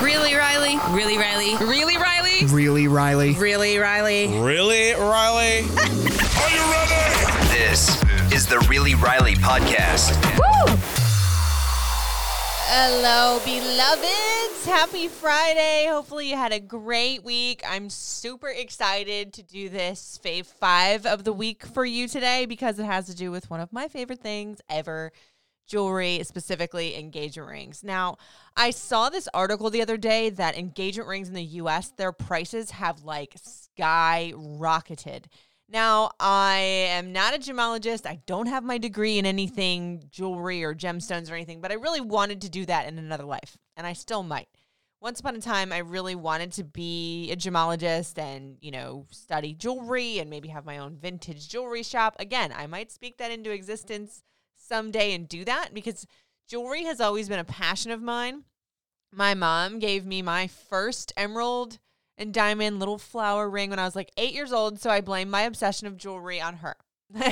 Really, Riley? Really, Riley? Really, Riley? Really, Riley? Really, Riley? Really, Riley? Are you ready? This is the Really Riley podcast. Hello, beloveds. Happy Friday. Hopefully, you had a great week. I'm super excited to do this fave five of the week for you today because it has to do with one of my favorite things ever jewelry, specifically engagement rings. Now, I saw this article the other day that engagement rings in the US, their prices have like skyrocketed. Now, I am not a gemologist. I don't have my degree in anything jewelry or gemstones or anything, but I really wanted to do that in another life, and I still might. Once upon a time, I really wanted to be a gemologist and, you know, study jewelry and maybe have my own vintage jewelry shop. Again, I might speak that into existence someday and do that because jewelry has always been a passion of mine. My mom gave me my first emerald and diamond little flower ring when I was like eight years old. So I blame my obsession of jewelry on her.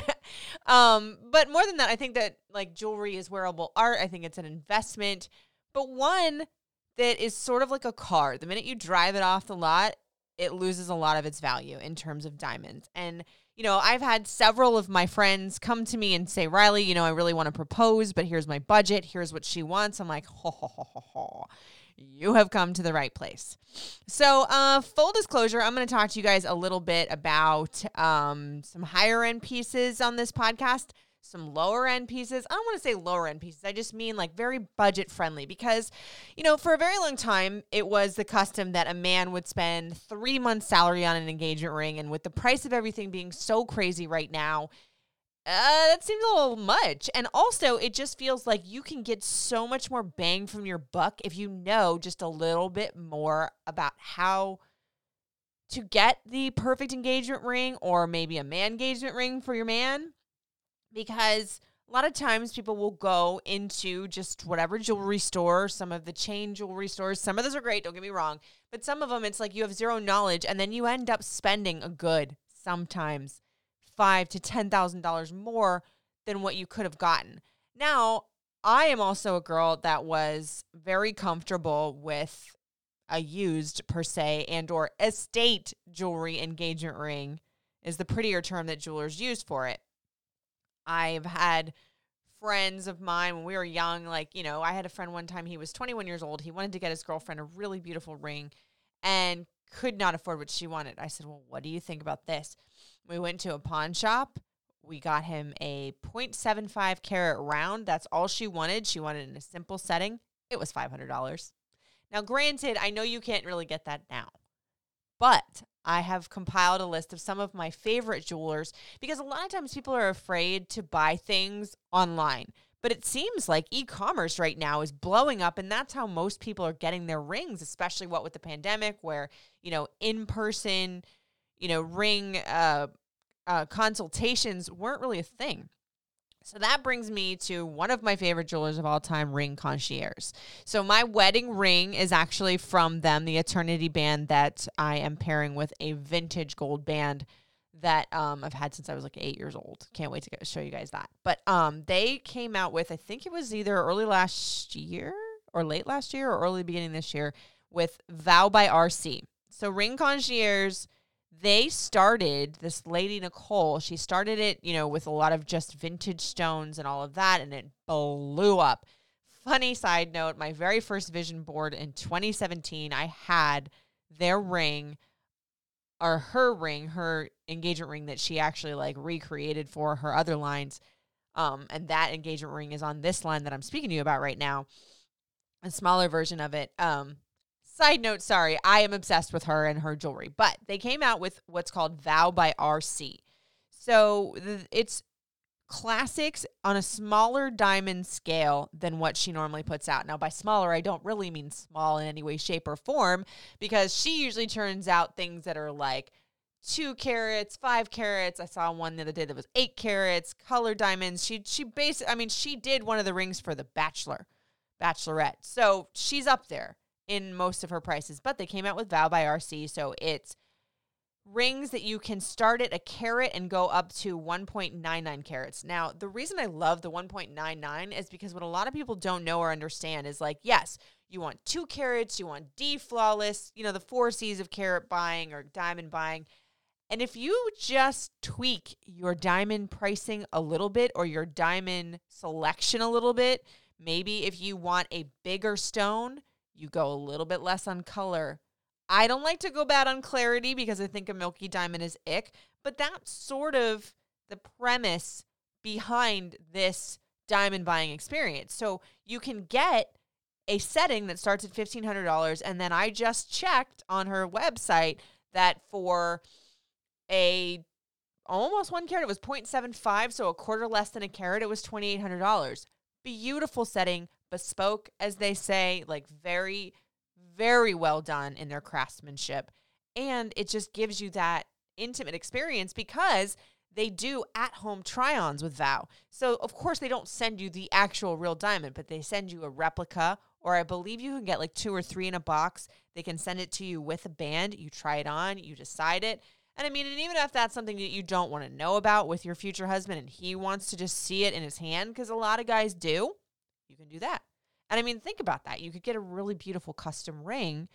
um, but more than that, I think that like jewelry is wearable art. I think it's an investment, but one that is sort of like a car. The minute you drive it off the lot, it loses a lot of its value in terms of diamonds. And you know, I've had several of my friends come to me and say, Riley, you know, I really want to propose, but here's my budget. Here's what she wants. I'm like, ho, ho, ho, ho, ho. You have come to the right place. So, uh, full disclosure, I'm going to talk to you guys a little bit about um, some higher end pieces on this podcast some lower end pieces. I don't want to say lower end pieces. I just mean like very budget friendly because, you know, for a very long time, it was the custom that a man would spend three months' salary on an engagement ring. And with the price of everything being so crazy right now, uh, that seems a little much. And also, it just feels like you can get so much more bang from your buck if you know just a little bit more about how to get the perfect engagement ring or maybe a man engagement ring for your man because a lot of times people will go into just whatever jewelry store, some of the chain jewelry stores. Some of those are great, don't get me wrong, but some of them it's like you have zero knowledge and then you end up spending a good sometimes five to ten thousand dollars more than what you could have gotten. Now, I am also a girl that was very comfortable with a used per se and or estate jewelry engagement ring is the prettier term that jewelers use for it. I've had friends of mine when we were young, like, you know, I had a friend one time, he was 21 years old. He wanted to get his girlfriend a really beautiful ring and could not afford what she wanted. I said, Well, what do you think about this? We went to a pawn shop. We got him a 0.75 carat round. That's all she wanted. She wanted in a simple setting. It was $500. Now, granted, I know you can't really get that now, but I have compiled a list of some of my favorite jewelers because a lot of times people are afraid to buy things online. But it seems like e commerce right now is blowing up, and that's how most people are getting their rings, especially what with the pandemic, where, you know, in person, you know, ring uh, uh, consultations weren't really a thing. So that brings me to one of my favorite jewelers of all time, Ring Concierge. So my wedding ring is actually from them, the Eternity band that I am pairing with a vintage gold band that um, I've had since I was like eight years old. Can't wait to get, show you guys that. But um, they came out with, I think it was either early last year or late last year or early beginning this year with Vow by RC. So Ring Concierge they started this lady Nicole. She started it, you know, with a lot of just vintage stones and all of that, and it blew up. Funny side note: my very first vision board in 2017, I had their ring or her ring, her engagement ring that she actually like recreated for her other lines. Um, and that engagement ring is on this line that I'm speaking to you about right now, a smaller version of it. Um, Side note, sorry, I am obsessed with her and her jewelry. But they came out with what's called Vow by RC. So it's classics on a smaller diamond scale than what she normally puts out. Now, by smaller, I don't really mean small in any way, shape, or form because she usually turns out things that are like two carats, five carats. I saw one the other day that was eight carats, color diamonds. She she basically, I mean, she did one of the rings for the Bachelor, Bachelorette. So she's up there in most of her prices. But they came out with Vow by RC, so it's rings that you can start at a carat and go up to 1.99 carats. Now, the reason I love the 1.99 is because what a lot of people don't know or understand is like, yes, you want two carats, you want D flawless, you know, the four C's of carat buying or diamond buying. And if you just tweak your diamond pricing a little bit or your diamond selection a little bit, maybe if you want a bigger stone, you go a little bit less on color. I don't like to go bad on clarity because I think a milky diamond is ick, but that's sort of the premise behind this diamond buying experience. So you can get a setting that starts at $1,500. And then I just checked on her website that for a almost one carat, it was 0.75, so a quarter less than a carat, it was $2,800. Beautiful setting, bespoke, as they say, like very, very well done in their craftsmanship. And it just gives you that intimate experience because they do at home try ons with Vow. So, of course, they don't send you the actual real diamond, but they send you a replica, or I believe you can get like two or three in a box. They can send it to you with a band. You try it on, you decide it. And I mean, and even if that's something that you don't want to know about with your future husband and he wants to just see it in his hand, because a lot of guys do, you can do that. And I mean, think about that. You could get a really beautiful custom ring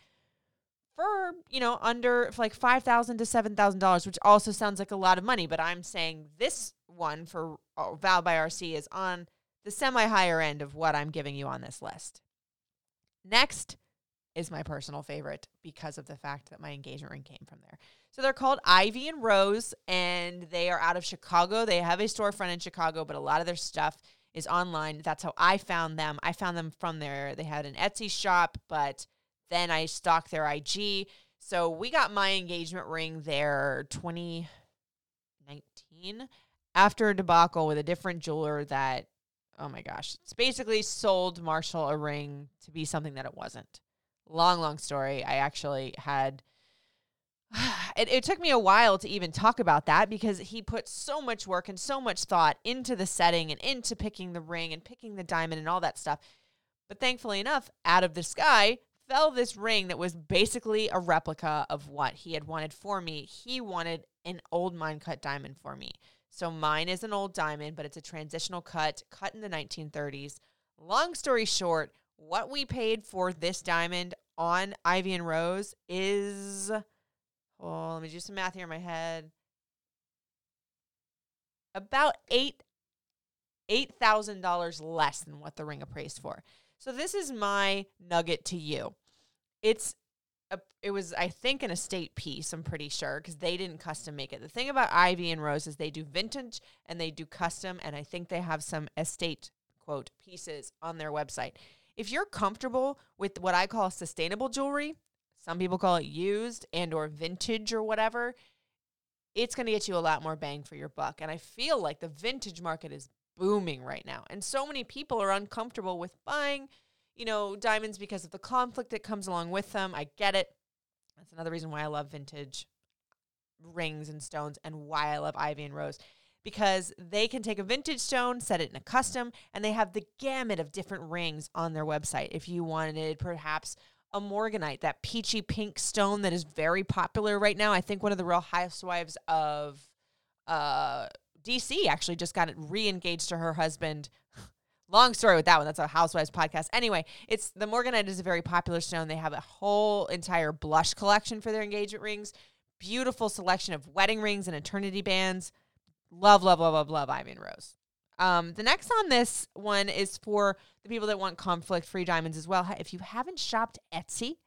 for, you know, under like $5,000 to seven thousand dollars, which also sounds like a lot of money. But I'm saying this one for uh, oh, Vow by RC is on the semi higher end of what I'm giving you on this list. Next is my personal favorite because of the fact that my engagement ring came from there. So they're called Ivy and Rose, and they are out of Chicago. They have a storefront in Chicago, but a lot of their stuff is online. That's how I found them. I found them from there. They had an Etsy shop, but then I stalked their IG. So we got my engagement ring there 2019 after a debacle with a different jeweler that, oh my gosh, it's basically sold Marshall a ring to be something that it wasn't. Long, long story. I actually had. It, it took me a while to even talk about that because he put so much work and so much thought into the setting and into picking the ring and picking the diamond and all that stuff. But thankfully enough, out of the sky fell this ring that was basically a replica of what he had wanted for me. He wanted an old mine cut diamond for me. So mine is an old diamond, but it's a transitional cut, cut in the 1930s. Long story short, what we paid for this diamond on Ivy and Rose is oh, let me do some math here in my head. About eight eight thousand dollars less than what the ring appraised for. So this is my nugget to you. It's a, it was I think an estate piece. I'm pretty sure because they didn't custom make it. The thing about Ivy and Rose is they do vintage and they do custom, and I think they have some estate quote pieces on their website if you're comfortable with what I call sustainable jewelry, some people call it used and or vintage or whatever, it's going to get you a lot more bang for your buck. And I feel like the vintage market is booming right now. And so many people are uncomfortable with buying, you know, diamonds because of the conflict that comes along with them. I get it. That's another reason why I love vintage rings and stones and why I love Ivy and Rose because they can take a vintage stone, set it in a custom, and they have the gamut of different rings on their website. If you wanted perhaps a morganite, that peachy pink stone that is very popular right now. I think one of the real housewives of uh, DC actually just got re-engaged to her husband. Long story with that one. That's a housewives podcast. Anyway, it's the morganite is a very popular stone. They have a whole entire blush collection for their engagement rings. Beautiful selection of wedding rings and eternity bands. Love, love, love, love, love Ivy and Rose. Um, the next on this one is for the people that want conflict free diamonds as well. If you haven't shopped Etsy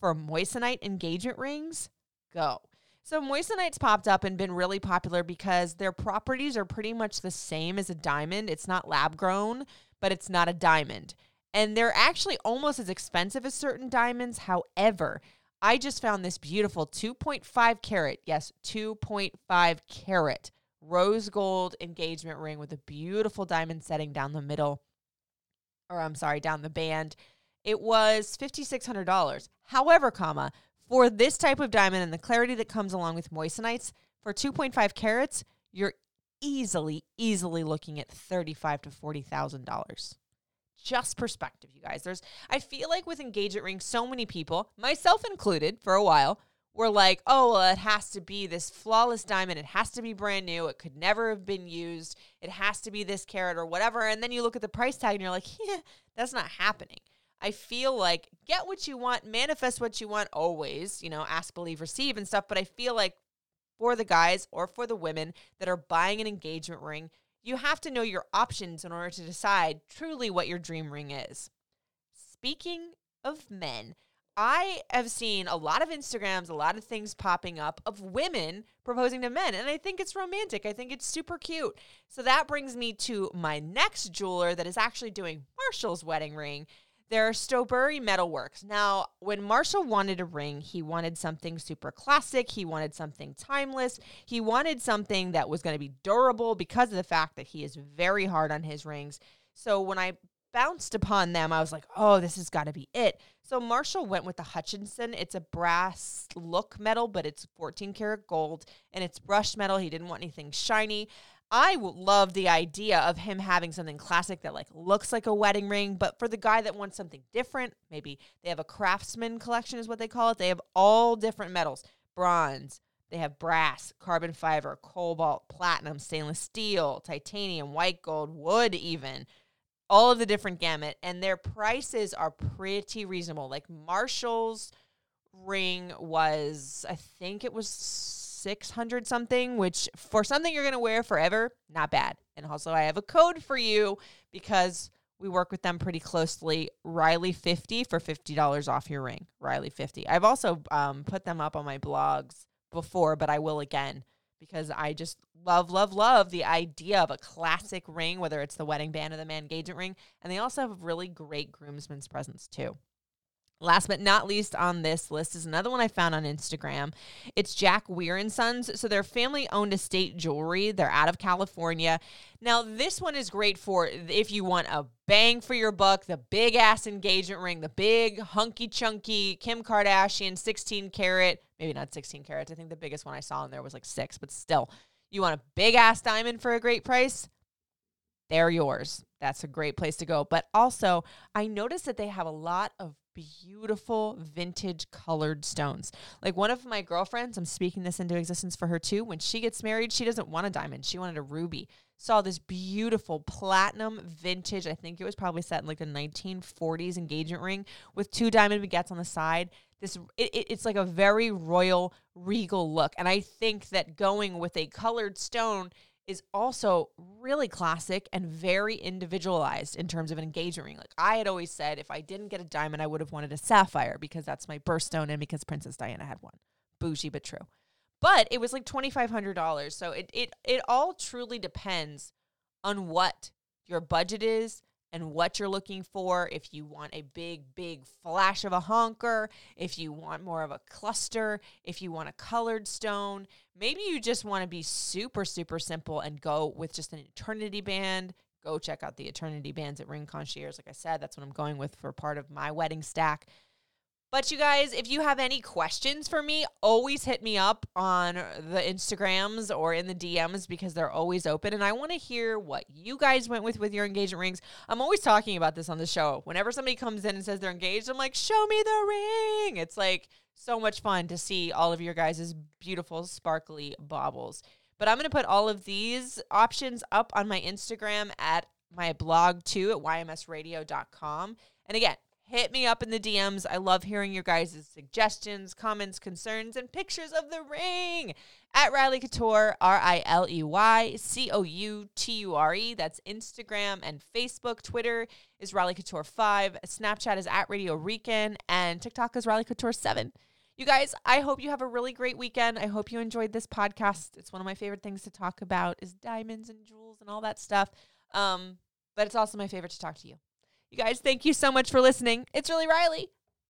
for moissanite engagement rings, go. So moissanites popped up and been really popular because their properties are pretty much the same as a diamond. It's not lab grown, but it's not a diamond. And they're actually almost as expensive as certain diamonds. However, I just found this beautiful 2.5 carat, yes, 2.5 carat rose gold engagement ring with a beautiful diamond setting down the middle, or I'm sorry, down the band. It was $5,600. However, comma, for this type of diamond and the clarity that comes along with moissanites, for 2.5 carats, you're easily, easily looking at thirty-five to forty thousand dollars. Just perspective, you guys. There's I feel like with engagement rings, so many people, myself included, for a while, were like, oh, well, it has to be this flawless diamond. It has to be brand new. It could never have been used. It has to be this carat or whatever. And then you look at the price tag and you're like, yeah, that's not happening. I feel like get what you want, manifest what you want always, you know, ask, believe, receive and stuff. But I feel like for the guys or for the women that are buying an engagement ring, you have to know your options in order to decide truly what your dream ring is. Speaking of men, I have seen a lot of Instagrams, a lot of things popping up of women proposing to men, and I think it's romantic. I think it's super cute. So that brings me to my next jeweler that is actually doing Marshall's wedding ring. They're Stowbury Metalworks. Now, when Marshall wanted a ring, he wanted something super classic. He wanted something timeless. He wanted something that was going to be durable because of the fact that he is very hard on his rings. So when I bounced upon them, I was like, oh, this has got to be it. So Marshall went with the Hutchinson. It's a brass look metal, but it's 14 karat gold and it's brushed metal. He didn't want anything shiny. I love the idea of him having something classic that like looks like a wedding ring, but for the guy that wants something different, maybe they have a craftsman collection is what they call it. They have all different metals, bronze, they have brass, carbon fiber, cobalt, platinum, stainless steel, titanium, white gold, wood even. All of the different gamut and their prices are pretty reasonable. Like Marshall's ring was I think it was 600 something, which for something you're going to wear forever, not bad. And also, I have a code for you because we work with them pretty closely. Riley50 for $50 off your ring. Riley50. I've also um, put them up on my blogs before, but I will again because I just love, love, love the idea of a classic ring, whether it's the wedding band or the man engagement ring. And they also have really great groomsmen's presents too. Last but not least on this list is another one I found on Instagram. It's Jack Weir and Sons. So they're family owned estate jewelry. They're out of California. Now, this one is great for if you want a bang for your buck, the big ass engagement ring, the big hunky chunky Kim Kardashian 16 carat, maybe not 16 carats. I think the biggest one I saw in there was like six, but still, you want a big ass diamond for a great price? They're yours. That's a great place to go. But also, I noticed that they have a lot of beautiful vintage colored stones. Like one of my girlfriends, I'm speaking this into existence for her too. When she gets married, she doesn't want a diamond, she wanted a ruby. Saw this beautiful platinum vintage, I think it was probably set in like the 1940s engagement ring with two diamond baguettes on the side. This it, it, it's like a very royal, regal look. And I think that going with a colored stone is also really classic and very individualized in terms of an engagement ring. Like I had always said, if I didn't get a diamond, I would have wanted a sapphire because that's my birthstone and because Princess Diana had one. Bougie but true. But it was like twenty five hundred dollars. So it it it all truly depends on what your budget is and what you're looking for. If you want a big, big flash of a honker, if you want more of a cluster, if you want a colored stone, maybe you just want to be super, super simple and go with just an eternity band. Go check out the eternity bands at Ring Concierge. Like I said, that's what I'm going with for part of my wedding stack. But you guys, if you have any questions for me, always hit me up on the Instagrams or in the DMs because they're always open. And I want to hear what you guys went with with your engagement rings. I'm always talking about this on the show. Whenever somebody comes in and says they're engaged, I'm like, show me the ring. It's like so much fun to see all of your guys' beautiful, sparkly baubles. But I'm going to put all of these options up on my Instagram at my blog too at ymsradio.com. And again, hit me up in the DMs. I love hearing your guys' suggestions, comments, concerns, and pictures of the ring at Riley Couture, R I L E Y C O U T U R E. That's Instagram and Facebook. Twitter is Riley Couture 5. Snapchat is at Radio Rican, and TikTok is Riley Couture 7. You guys, I hope you have a really great weekend. I hope you enjoyed this podcast. It's one of my favorite things to talk about is diamonds and jewels and all that stuff. Um, but it's also my favorite to talk to you. You guys, thank you so much for listening. It's really Riley.